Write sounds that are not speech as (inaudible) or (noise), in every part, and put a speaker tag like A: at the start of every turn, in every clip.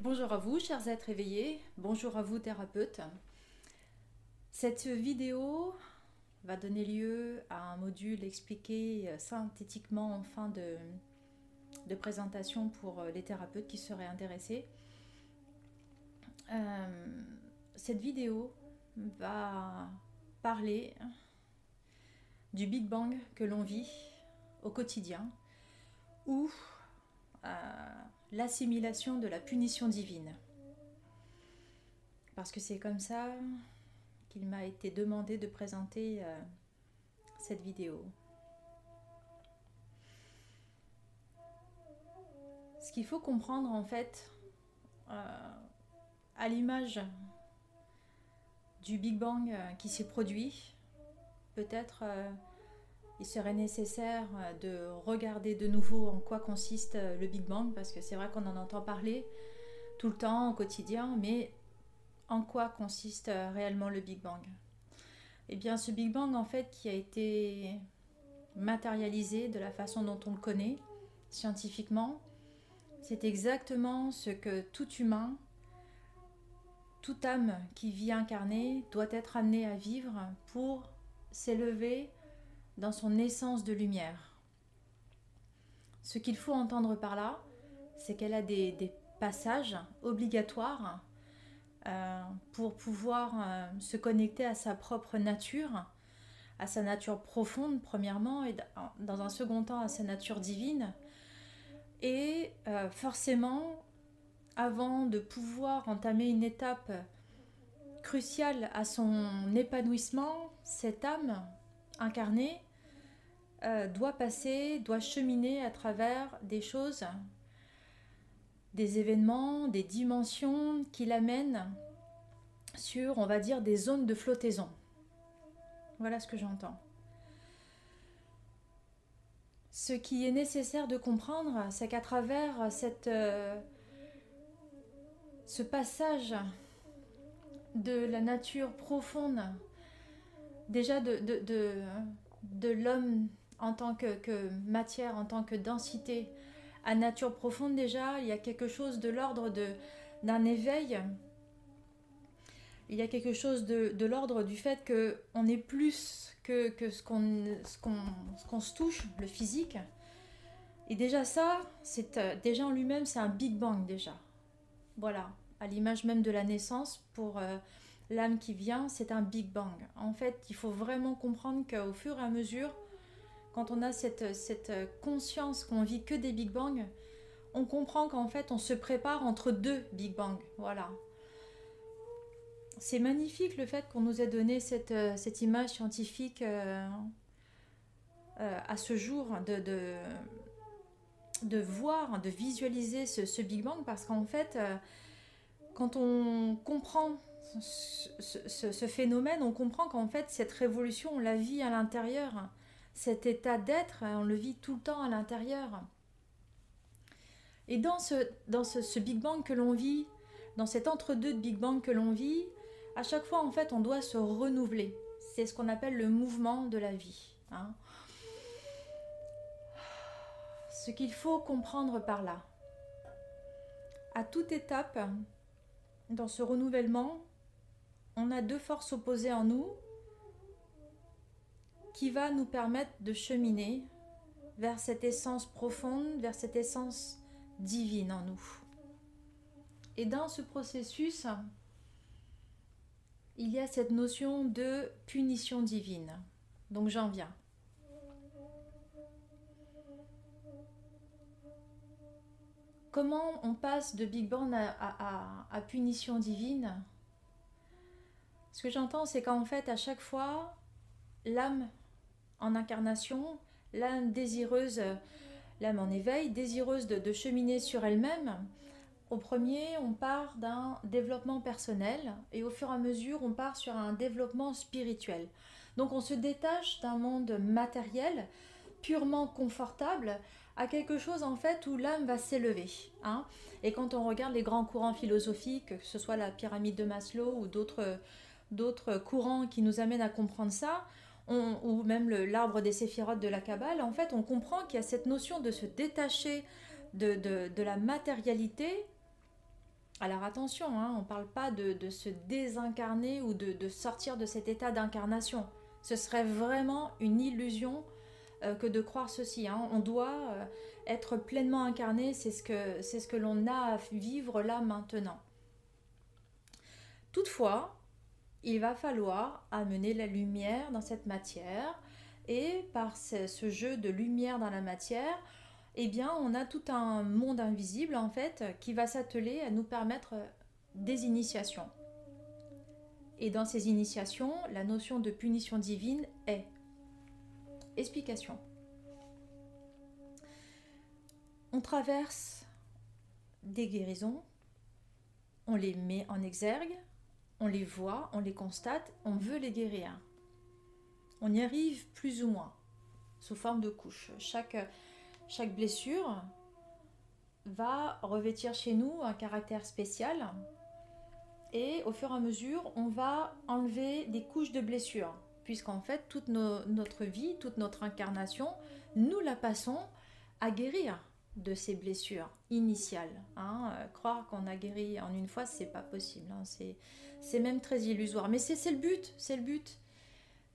A: Bonjour à vous, chers êtres éveillés. Bonjour à vous, thérapeutes. Cette vidéo va donner lieu à un module expliqué euh, synthétiquement en fin de, présentation pour euh, les thérapeutes qui seraient intéressés. Euh, cette vidéo va parler du Big Bang que l'on vit au quotidien ou l'assimilation de la punition divine. Parce que c'est comme ça qu'il m'a été demandé de présenter euh, cette vidéo. Ce qu'il faut comprendre en fait, euh, à l'image du Big Bang euh, qui s'est produit, peut-être il serait nécessaire de regarder de nouveau en quoi consiste le Big Bang, parce que c'est vrai qu'on en entend parler tout le temps, au quotidien, mais en quoi consiste euh, réellement le Big Bang? Eh bien, ce Big Bang, en fait, qui a été matérialisé de la façon dont on le connaît scientifiquement, c'est exactement ce que tout humain, toute âme qui vit incarnée doit être amenée à vivre pour s'élever dans son essence de lumière. Ce qu'il faut entendre par là, c'est qu'elle a des, passages obligatoires euh, pour pouvoir euh, se connecter à sa propre nature, à sa nature profonde premièrement, et dans un second temps à sa nature divine. Et euh, forcément, avant de pouvoir entamer une étape cruciale à son épanouissement, cette âme incarnée doit passer, doit cheminer à travers des choses des événements, des dimensions qui l'amènent sur, on va dire, des zones de flottaison. Voilà ce que j'entends. Ce qui est nécessaire de comprendre, c'est qu'à travers euh, ce passage de la nature profonde, déjà de, l'homme en tant que, matière, en tant que densité, à nature profonde déjà, il y a quelque chose de l'ordre d'un éveil. Il y a quelque chose de, l'ordre du fait qu'on est plus que, que ce qu'on se touche, le physique. Et déjà ça, c'est euh, déjà en lui-même, c'est un Big Bang déjà. Voilà, à l'image même de la naissance, pour euh, l'âme qui vient, c'est un Big Bang. En fait, il faut vraiment comprendre qu'au fur et à mesure, quand on a cette, cette conscience qu'on vit que des Big Bang, on comprend qu'en fait on se prépare entre deux Big Bang. Voilà. C'est magnifique le fait qu'on nous ait donné cette, cette image scientifique euh, euh, à ce jour de, de, voir, de visualiser ce, Big Bang parce qu'en fait, euh, quand on comprend ce, ce phénomène, on comprend qu'en fait cette révolution, on la vit à l'intérieur cet état d'être, on le vit tout le temps à l'intérieur. Et dans ce, dans ce, Big Bang que l'on vit, dans cet entre-deux de Big Bang que l'on vit, à chaque fois, en fait, on doit se renouveler. C'est ce qu'on appelle le mouvement de la vie. Hein. Ce qu'il faut comprendre par là, à toute étape, dans ce renouvellement, on a deux forces opposées en nous, qui va nous permettre de cheminer vers cette essence profonde, vers cette essence divine en nous. Et dans ce processus, il y a cette notion de punition divine. Donc j'en viens. Comment on passe de Big Bang à, punition divine? Ce que j'entends, c'est qu'en fait, à chaque fois, l'âme en incarnation, l'âme désireuse, l'âme en éveil, désireuse de, cheminer sur elle-même. Au premier, on part d'un développement personnel et au fur et à mesure, on part sur un développement spirituel. Donc on se détache d'un monde matériel purement confortable à quelque chose en fait où l'âme va s'élever. Hein. Et quand on regarde les grands courants philosophiques, que ce soit la pyramide de Maslow ou d'autres courants qui nous amènent à comprendre ça, ou même l'arbre des séphirotes de la Kabbale, en fait, on comprend qu'il y a cette notion de se détacher de, la matérialité Alors attention, hein, on ne parle pas de, se désincarner ou de, sortir de cet état d'incarnation. Ce serait vraiment une illusion euh, que de croire ceci. Hein. On doit euh, être pleinement incarné, c'est ce que, c'est ce que l'on a à vivre là maintenant. Toutefois, il va falloir amener la lumière dans cette matière et par ce, jeu de lumière dans la matière, eh bien, on a tout un monde invisible en fait qui va s'atteler à nous permettre des initiations. Et dans ces initiations, la notion de punition divine est explication. On traverse des guérisons, on les met en exergue, on les voit, on les constate, on veut les guérir. On y arrive plus ou moins, sous forme de couches. Chaque, blessure va revêtir chez nous un caractère spécial et au fur et à mesure, on va enlever des couches de blessures, puisqu'en fait, toute notre vie, toute notre incarnation, nous la passons à guérir de ces blessures initiales. Hein. Euh, croire qu'on a guéri en une fois, c'est pas possible. Hein. C'est même très illusoire. Mais c'est le but, c'est le but.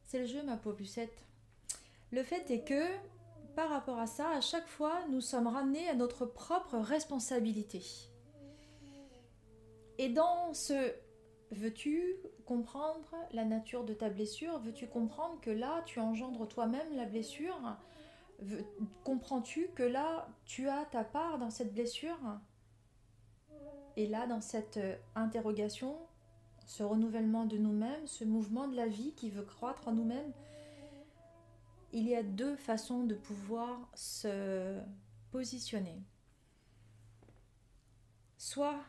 A: C'est le jeu, ma pauvre Lucette. Le fait est que, par rapport à ça, à chaque fois, nous sommes ramenés à notre propre responsabilité. Et dans ce veux-tu comprendre la nature de ta blessure? Veux-tu comprendre que là, tu engendres toi-même la blessure? Comprends-tu que là, tu as ta part dans cette blessure? Et là, dans cette euh, interrogation, ce renouvellement de nous-mêmes, ce mouvement de la vie qui veut croître en nous-mêmes, il y a deux façons de pouvoir se positionner. Soit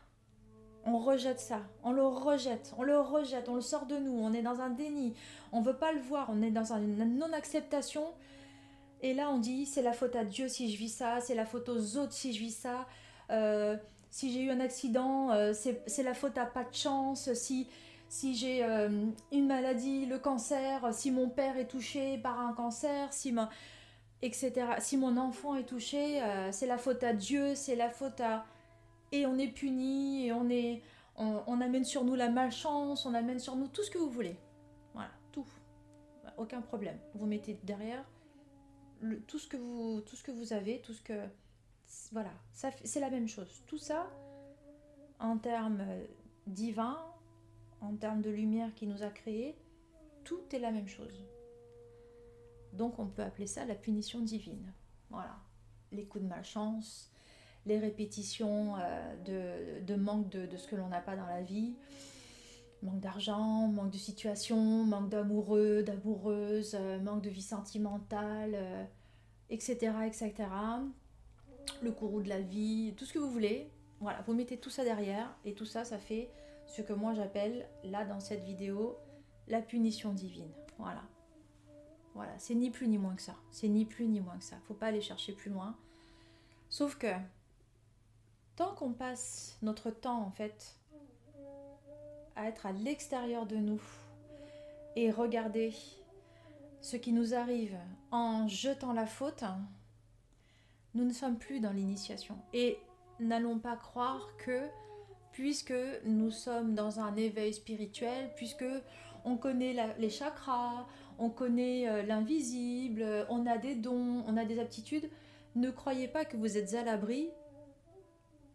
A: on rejette ça, on le rejette, on le rejette, on le sort de nous, on est dans un déni, on veut pas le voir, on est dans une non-acceptation et là, on dit c'est la faute à Dieu si je vis ça, c'est la faute aux autres si je vis ça. Euh, si j'ai eu un accident, euh, c'est la faute à pas de chance. Si, si j'ai euh, une maladie, le cancer, si mon père est touché par un cancer, si etc. Si mon enfant est touché, c'est la faute à Dieu, c'est la faute à... Et on est puni, et on, est, on amène sur nous la malchance, on amène sur nous tout ce que vous voulez. Voilà, tout. Aucun problème. Vous mettez derrière tout, ce que vous, tout avez, tout ce que... Voilà, c'est la même chose. Tout ça, en termes euh, divins, en termes de lumière qui nous a créés, tout est la même chose. Donc on peut appeler ça la punition divine. Voilà. Les coups de malchance, les répétitions euh, de, manque de, de, ce que l'on n'a pas dans la vie, manque d'argent, manque de situation, manque d'amoureux, d'amoureuses, euh, manque de vie sentimentale, etc., euh, etc. Le courroux de la vie, tout ce que vous voulez. Voilà, vous mettez tout ça derrière et tout ça, ça fait ce que moi j'appelle, là dans cette vidéo, la punition divine. Voilà. Voilà, c'est ni plus ni moins que ça. C'est ni plus ni moins que ça. Faut pas aller chercher plus loin. Sauf que, tant qu'on passe notre temps en fait à être à l'extérieur de nous et regarder ce qui nous arrive en jetant la faute, nous ne sommes plus dans l'initiation. Et n'allons pas croire que puisque nous sommes dans un éveil spirituel, puisque on connaît les chakras, on connaît euh, l'invisible, on a des dons, on a des aptitudes, ne croyez pas que vous êtes à l'abri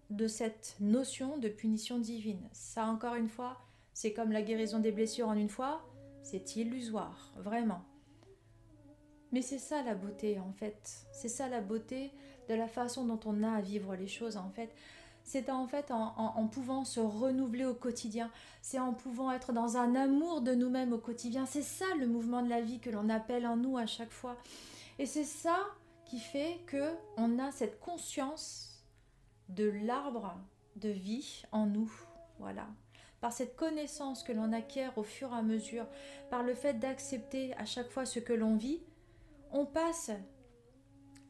A: de cette notion de punition divine. Ça, encore une fois, c'est comme la guérison des blessures en une fois, c'est illusoire, vraiment. Mais c'est ça la beauté en fait. C'est ça la beauté de la façon dont on a à vivre les choses en fait. C'est en fait en, pouvant se renouveler au quotidien. C'est en pouvant être dans un amour de nous-mêmes au quotidien. C'est ça le mouvement de la vie que l'on appelle en nous à chaque fois. Et c'est ça qui fait que on a cette conscience de l'arbre de vie en nous. Voilà par cette connaissance que l'on acquiert au fur et à mesure, par le fait d'accepter à chaque fois ce que l'on vit, on passe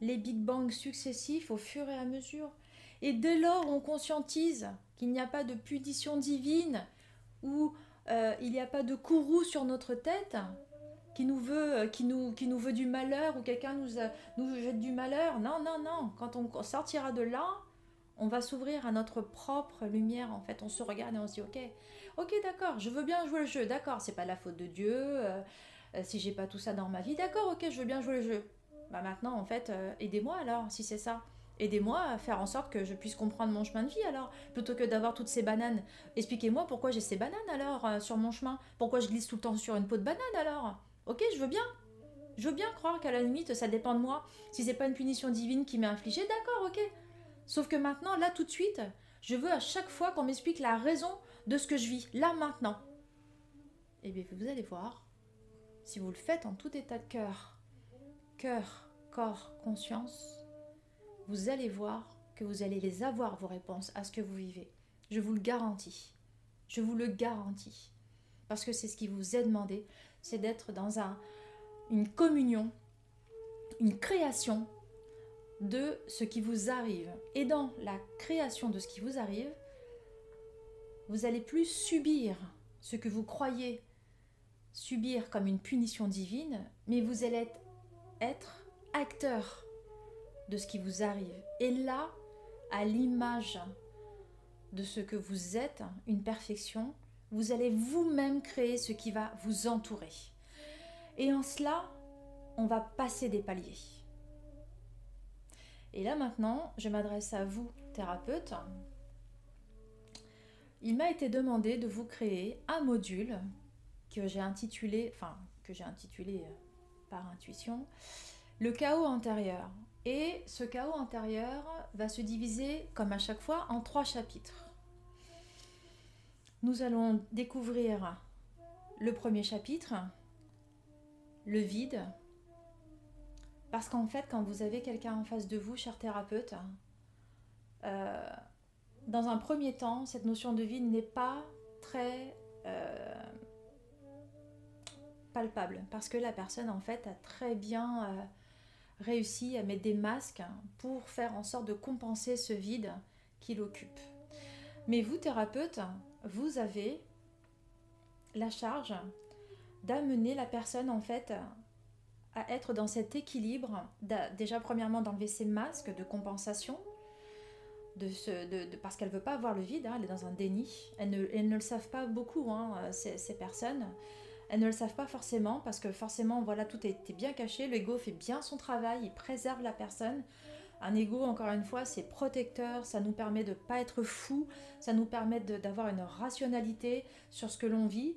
A: les Big Bangs successifs au fur et à mesure. Et dès lors, on conscientise qu'il n'y a pas de punition divine ou euh, il n'y a pas de courroux sur notre tête qui nous veut, euh, qui nous, qui nous veut du malheur ou quelqu'un nous, nous jette du malheur. Non, non, non. Quand on sortira de là, On va s'ouvrir à notre propre lumière en fait. On se regarde et on se dit ok, ok d'accord, je veux bien jouer le jeu, d'accord, c'est pas la faute de Dieu. Euh, euh, si j'ai pas tout ça dans ma vie, d'accord, ok, je veux bien jouer le jeu. Bah maintenant en fait, euh, aidez-moi alors si c'est ça. Aidez-moi à faire en sorte que je puisse comprendre mon chemin de vie alors, plutôt que d'avoir toutes ces bananes. Expliquez-moi pourquoi j'ai ces bananes alors sur mon chemin. Pourquoi je glisse tout le temps sur une peau de banane alors? Ok, je veux bien. Je veux bien croire qu'à la limite, ça dépend de moi. Si c'est pas une punition divine qui m'est infligée, d'accord, ok. Sauf que maintenant, là, tout de suite, je veux à chaque fois qu'on m'explique la raison de ce que je vis, là, maintenant. Eh bien, vous allez voir, si vous le faites en tout état de cœur, cœur, corps, conscience, vous allez voir que vous allez les avoir, vos réponses à ce que vous vivez. Je vous le garantis. Je vous le garantis. Parce que c'est ce qui vous est demandé, c'est d'être dans un, une communion, une création de ce qui vous arrive. Et dans la création de ce qui vous arrive, vous allez plus subir ce que vous croyez subir comme une punition divine, mais vous allez être, acteur de ce qui vous arrive. Et là, à l'image de ce que vous êtes, une perfection, vous allez vous-même créer ce qui va vous entourer. Et en cela, on va passer des paliers. Et là maintenant, je m'adresse à vous, thérapeute. Il m'a été demandé de vous créer un module que j'ai intitulé, enfin que j'ai intitulé euh, par intuition, le chaos antérieur. Et ce chaos antérieur va se diviser, comme à chaque fois, en trois chapitres. Nous allons découvrir le premier chapitre, le vide. Parce qu'en fait, quand vous avez quelqu'un en face de vous, cher thérapeute, euh, dans un premier temps, cette notion de vide n'est pas très euh, palpable. Parce que la personne, en fait, a très bien euh, réussi à mettre des masques pour faire en sorte de compenser ce vide qu'il occupe. Mais vous, thérapeute, vous avez la charge d'amener la personne en fait à être dans cet équilibre, déjà premièrement d'enlever ses masques de compensation, de de, parce qu'elle ne veut pas avoir le vide, hein, elle est dans un déni, elles ne, elles ne le savent pas beaucoup, hein, ces, personnes, elles ne le savent pas forcément, parce que forcément, voilà, tout été bien caché, l'ego fait bien son travail, il préserve la personne, un ego, encore une fois, c'est protecteur, ça nous permet de ne pas être fou, ça nous permet d'avoir une rationalité sur ce que l'on vit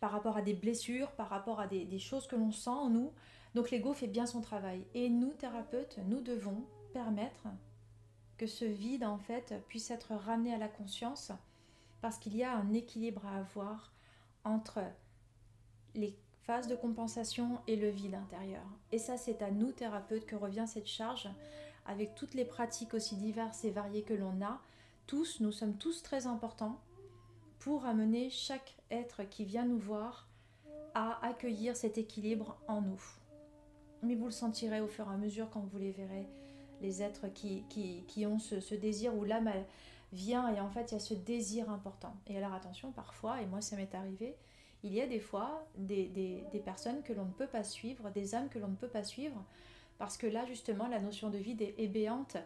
A: par rapport à des blessures, par rapport à des, choses que l'on sent en nous. Donc l'ego fait bien son travail. Et nous, thérapeutes, nous devons permettre que ce vide, en fait, puisse être ramené à la conscience parce qu'il y a un équilibre à avoir entre les phases de compensation et le vide intérieur. Et ça, c'est à nous, thérapeutes, que revient cette charge avec toutes les pratiques aussi diverses et variées que l'on a, tous, nous sommes tous très importants pour amener chaque être qui vient nous voir à accueillir cet équilibre en nous. Mais vous le sentirez au fur et à mesure quand vous les verrez, les êtres qui, qui, ont ce, désir où l'âme vient et en fait il y a ce désir important. Et alors attention, parfois, et moi ça m'est arrivé, il y a des fois des, des personnes que l'on ne peut pas suivre, des âmes que l'on ne peut pas suivre, parce que là, justement, la notion de vide est, béante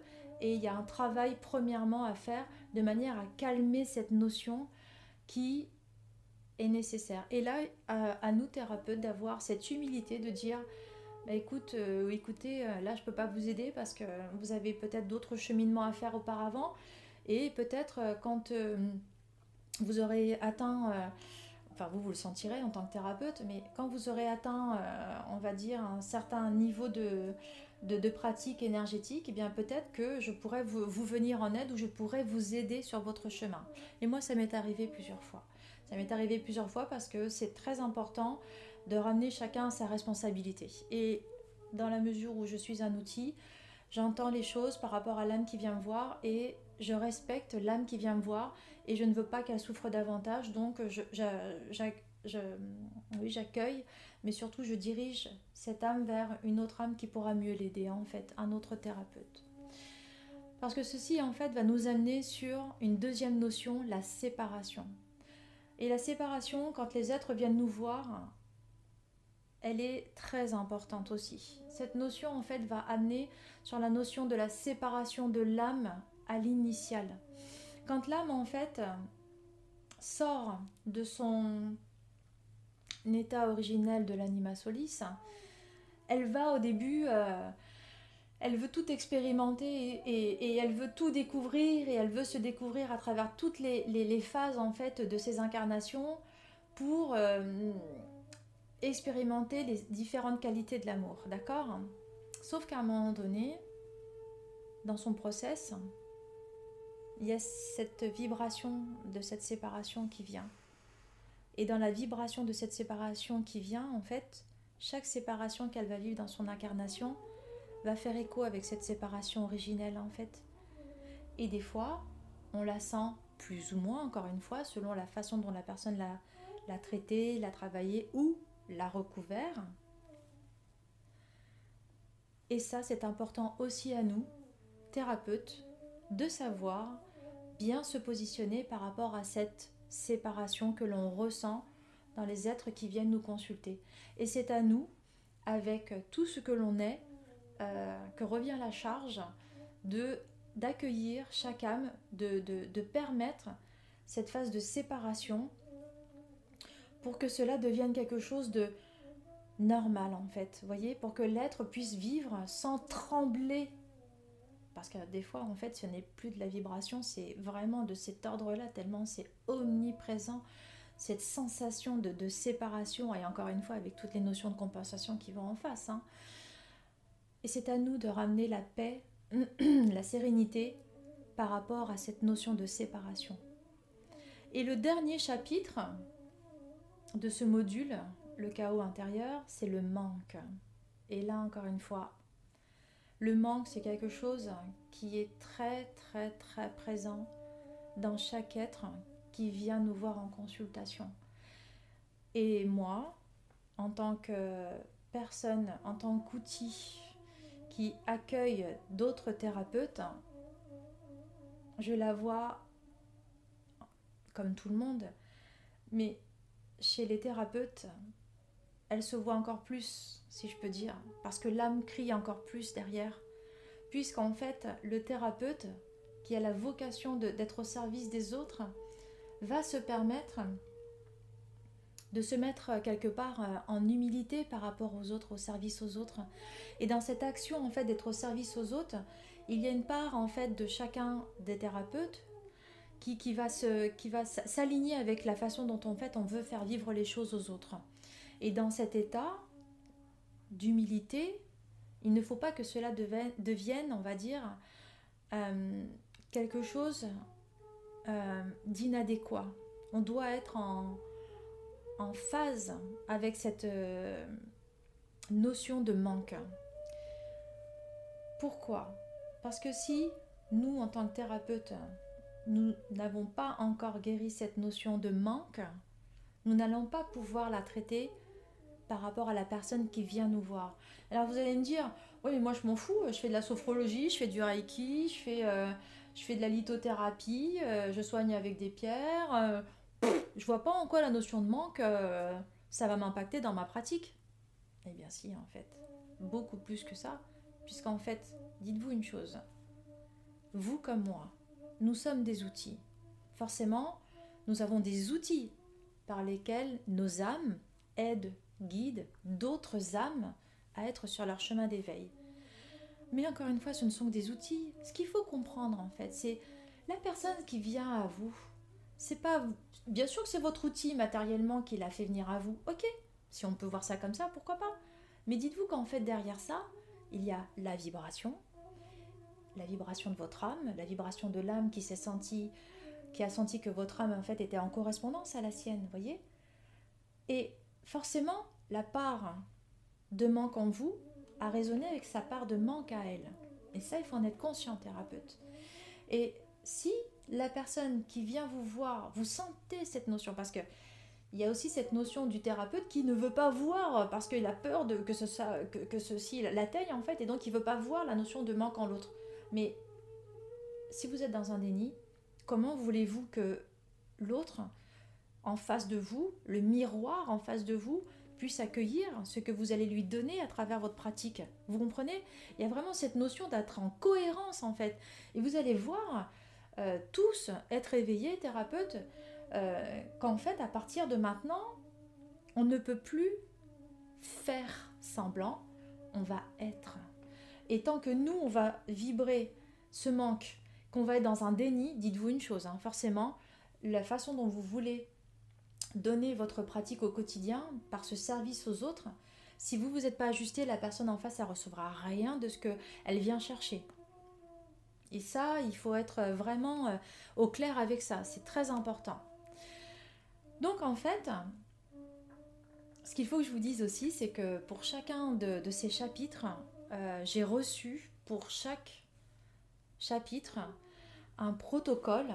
A: et il y a un travail premièrement à faire de manière à calmer cette notion qui est nécessaire. Et là, à, nous thérapeutes d'avoir cette humilité de dire, bah, écoute, euh, écoutez, euh, là je peux pas vous aider parce que vous avez peut-être d'autres cheminements à faire auparavant et peut-être euh, quand vous aurez atteint enfin vous vous le sentirez en tant que thérapeute, mais quand vous aurez atteint, on va dire, un certain niveau de, de, pratique énergétique, eh bien peut-être que je pourrais vous, venir en aide ou je pourrais vous aider sur votre chemin. Et moi, ça m'est arrivé plusieurs fois. Ça m'est arrivé plusieurs fois parce que c'est très important de ramener chacun à sa responsabilité. Et dans la mesure où je suis un outil, j'entends les choses par rapport à l'âme qui vient me voir et je respecte l'âme qui vient me voir et je ne veux pas qu'elle souffre davantage, donc j'accueille, mais surtout je dirige cette âme vers une autre âme qui pourra mieux l'aider, en fait, un autre thérapeute. Parce que ceci, en fait, va nous amener sur une deuxième notion, la séparation. Et la séparation, quand les êtres viennent nous voir, elle est très importante aussi. Cette notion, en fait, va amener sur la notion de la séparation de l'âme à l'initial. Quand l'âme, en fait, sort de son état originel de l'anima solis, elle va au début, euh, elle veut tout expérimenter et, elle veut tout découvrir et elle veut se découvrir à travers toutes les, phases en fait de ses incarnations pour euh, expérimenter les différentes qualités de l'amour, d'accord? Sauf qu'à un moment donné, dans son process, il y a cette vibration de cette séparation qui vient. Et dans la vibration de cette séparation qui vient, en fait, chaque séparation qu'elle va vivre dans son incarnation va faire écho avec cette séparation originelle, en fait. Et des fois, on la sent plus ou moins, encore une fois, selon la façon dont la personne l'a, l'a traité, l'a travaillé ou l'a recouvert. Et ça, c'est important aussi à nous, thérapeutes, de savoir bien se positionner par rapport à cette séparation que l'on ressent dans les êtres qui viennent nous consulter. Et c'est à nous, avec tout ce que l'on est, euh, que revient la charge d'accueillir chaque âme, de, permettre cette phase de séparation pour que cela devienne quelque chose de normal en fait, voyez, pour que l'être puisse vivre sans trembler parce que des fois, en fait, ce n'est plus de la vibration, c'est vraiment de cet ordre-là, tellement c'est omniprésent, cette sensation de, séparation, et encore une fois, avec toutes les notions de compensation qui vont en face. Hein. Et c'est à nous de ramener la paix, (clears throat) la sérénité par rapport à cette notion de séparation. Et le dernier chapitre de ce module, le chaos intérieur, c'est le manque. Et là, encore une fois, le manque, c'est quelque chose qui est très très très présent dans chaque être qui vient nous voir en consultation. Et moi, en tant que personne, en tant qu'outil qui accueille d'autres thérapeutes, je la vois comme tout le monde, mais chez les thérapeutes, elle se voit encore plus, si je peux dire, parce que l'âme crie encore plus derrière. Puisqu'en fait, le thérapeute, qui a la vocation d'être au service des autres, va se permettre de se mettre quelque part euh, en humilité par rapport aux autres, au service aux autres. Et dans cette action en fait d'être au service aux autres, il y a une part en fait de chacun des thérapeutes qui, qui va s'aligner avec la façon dont en fait on veut faire vivre les choses aux autres. Et dans cet état d'humilité, il ne faut pas que cela devienne, on va dire, euh, quelque chose euh, d'inadéquat. On doit être en, phase avec cette euh, notion de manque. Pourquoi? Parce que si nous, en tant que thérapeutes, nous n'avons pas encore guéri cette notion de manque, nous n'allons pas pouvoir la traiter par rapport à la personne qui vient nous voir. Alors vous allez me dire, oui mais moi je m'en fous, je fais de la sophrologie, je fais du reiki, je fais, euh, je fais de la lithothérapie, euh, je soigne avec des pierres. Euh, je vois pas en quoi la notion de manque, ça va m'impacter dans ma pratique. Eh bien si en fait, beaucoup plus que ça, puisqu'en fait, dites-vous une chose, vous comme moi, nous sommes des outils. Forcément, nous avons des outils par lesquels nos âmes aident guide d'autres âmes à être sur leur chemin d'éveil. Mais encore une fois, ce ne sont que des outils. Ce qu'il faut comprendre en fait, c'est la personne qui vient à vous. C'est pas bien sûr que c'est votre outil matériellement qui l'a fait venir à vous. OK. Si on peut voir ça comme ça, pourquoi pas Mais dites-vous qu'en fait derrière ça, il y a la vibration, la vibration de votre âme, la vibration de l'âme qui s'est sentie qui a senti que votre âme en fait était en correspondance à la sienne, voyez Et forcément, la part de manque en vous a résonné avec sa part de manque à elle. Et ça, il faut en être conscient, thérapeute. Et si la personne qui vient vous voir, vous sentez cette notion, parce que il y a aussi cette notion du thérapeute qui ne veut pas voir parce qu'il a peur de, que, ce, que, ceci l'atteigne en fait, et donc il ne veut pas voir la notion de manque en l'autre. Mais si vous êtes dans un déni, comment voulez-vous que l'autre en face de vous, le miroir en face de vous, puisse accueillir ce que vous allez lui donner à travers votre pratique? Vous comprenez? Il y a vraiment cette notion d'être en cohérence en fait. Et vous allez voir euh, tous être éveillés, thérapeutes, euh, qu'en fait, à partir de maintenant, on ne peut plus faire semblant, on va être. Et tant que nous, on va vibrer ce manque, qu'on va être dans un déni, dites-vous une chose, hein, forcément, la façon dont vous voulez donner votre pratique au quotidien par ce service aux autres, si vous vous êtes pas ajusté, la personne en face, elle recevra rien de ce qu'elle vient chercher. Et ça, il faut être vraiment euh, au clair avec ça, c'est très important. Donc en fait, ce qu'il faut que je vous dise aussi, c'est que pour chacun de, ces chapitres, euh, j'ai reçu pour chaque chapitre un protocole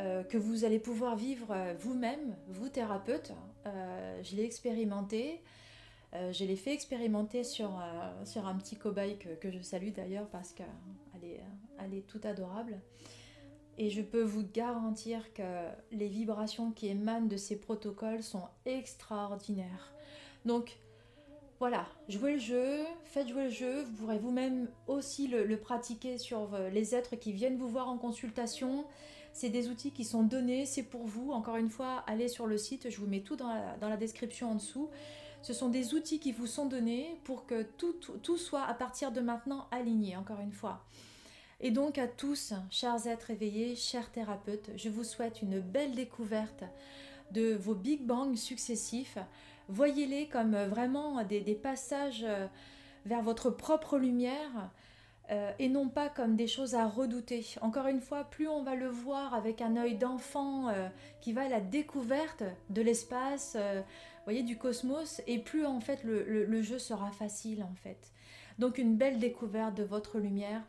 A: euh, que vous allez pouvoir vivre euh, vous-même, vous thérapeute. je l'ai expérimenté. je l'ai fait expérimenter sur, sur un petit cobaye que, que je salue d'ailleurs parce qu'elle est, elle est tout adorable. Et je peux vous garantir que les vibrations qui émanent de ces protocoles sont extraordinaires. Donc voilà, jouez le jeu, faites jouer le jeu, vous pourrez vous-même aussi le, pratiquer sur les êtres qui viennent vous voir en consultation. C'est des outils qui sont donnés, c'est pour vous. Encore une fois, allez sur le site, je vous mets tout dans la, description en dessous. Ce sont des outils qui vous sont donnés pour que tout soit à partir de maintenant aligné, encore une fois. Et donc à tous, chers êtres éveillés, chers thérapeutes, je vous souhaite une belle découverte de vos Big Bang successifs. Voyez-les comme vraiment des, passages euh, vers votre propre lumière euh, et non pas comme des choses à redouter. Encore une fois, plus on va le voir avec un œil d'enfant euh, qui va à la découverte de l'espace, voyez, du cosmos, et plus en fait le, le jeu sera facile en fait. Donc une belle découverte de votre lumière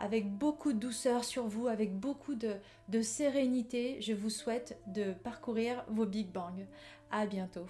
A: avec beaucoup de douceur sur vous, avec beaucoup de, de sérénité. Je vous souhaite de parcourir vos Big Bang. À bientôt.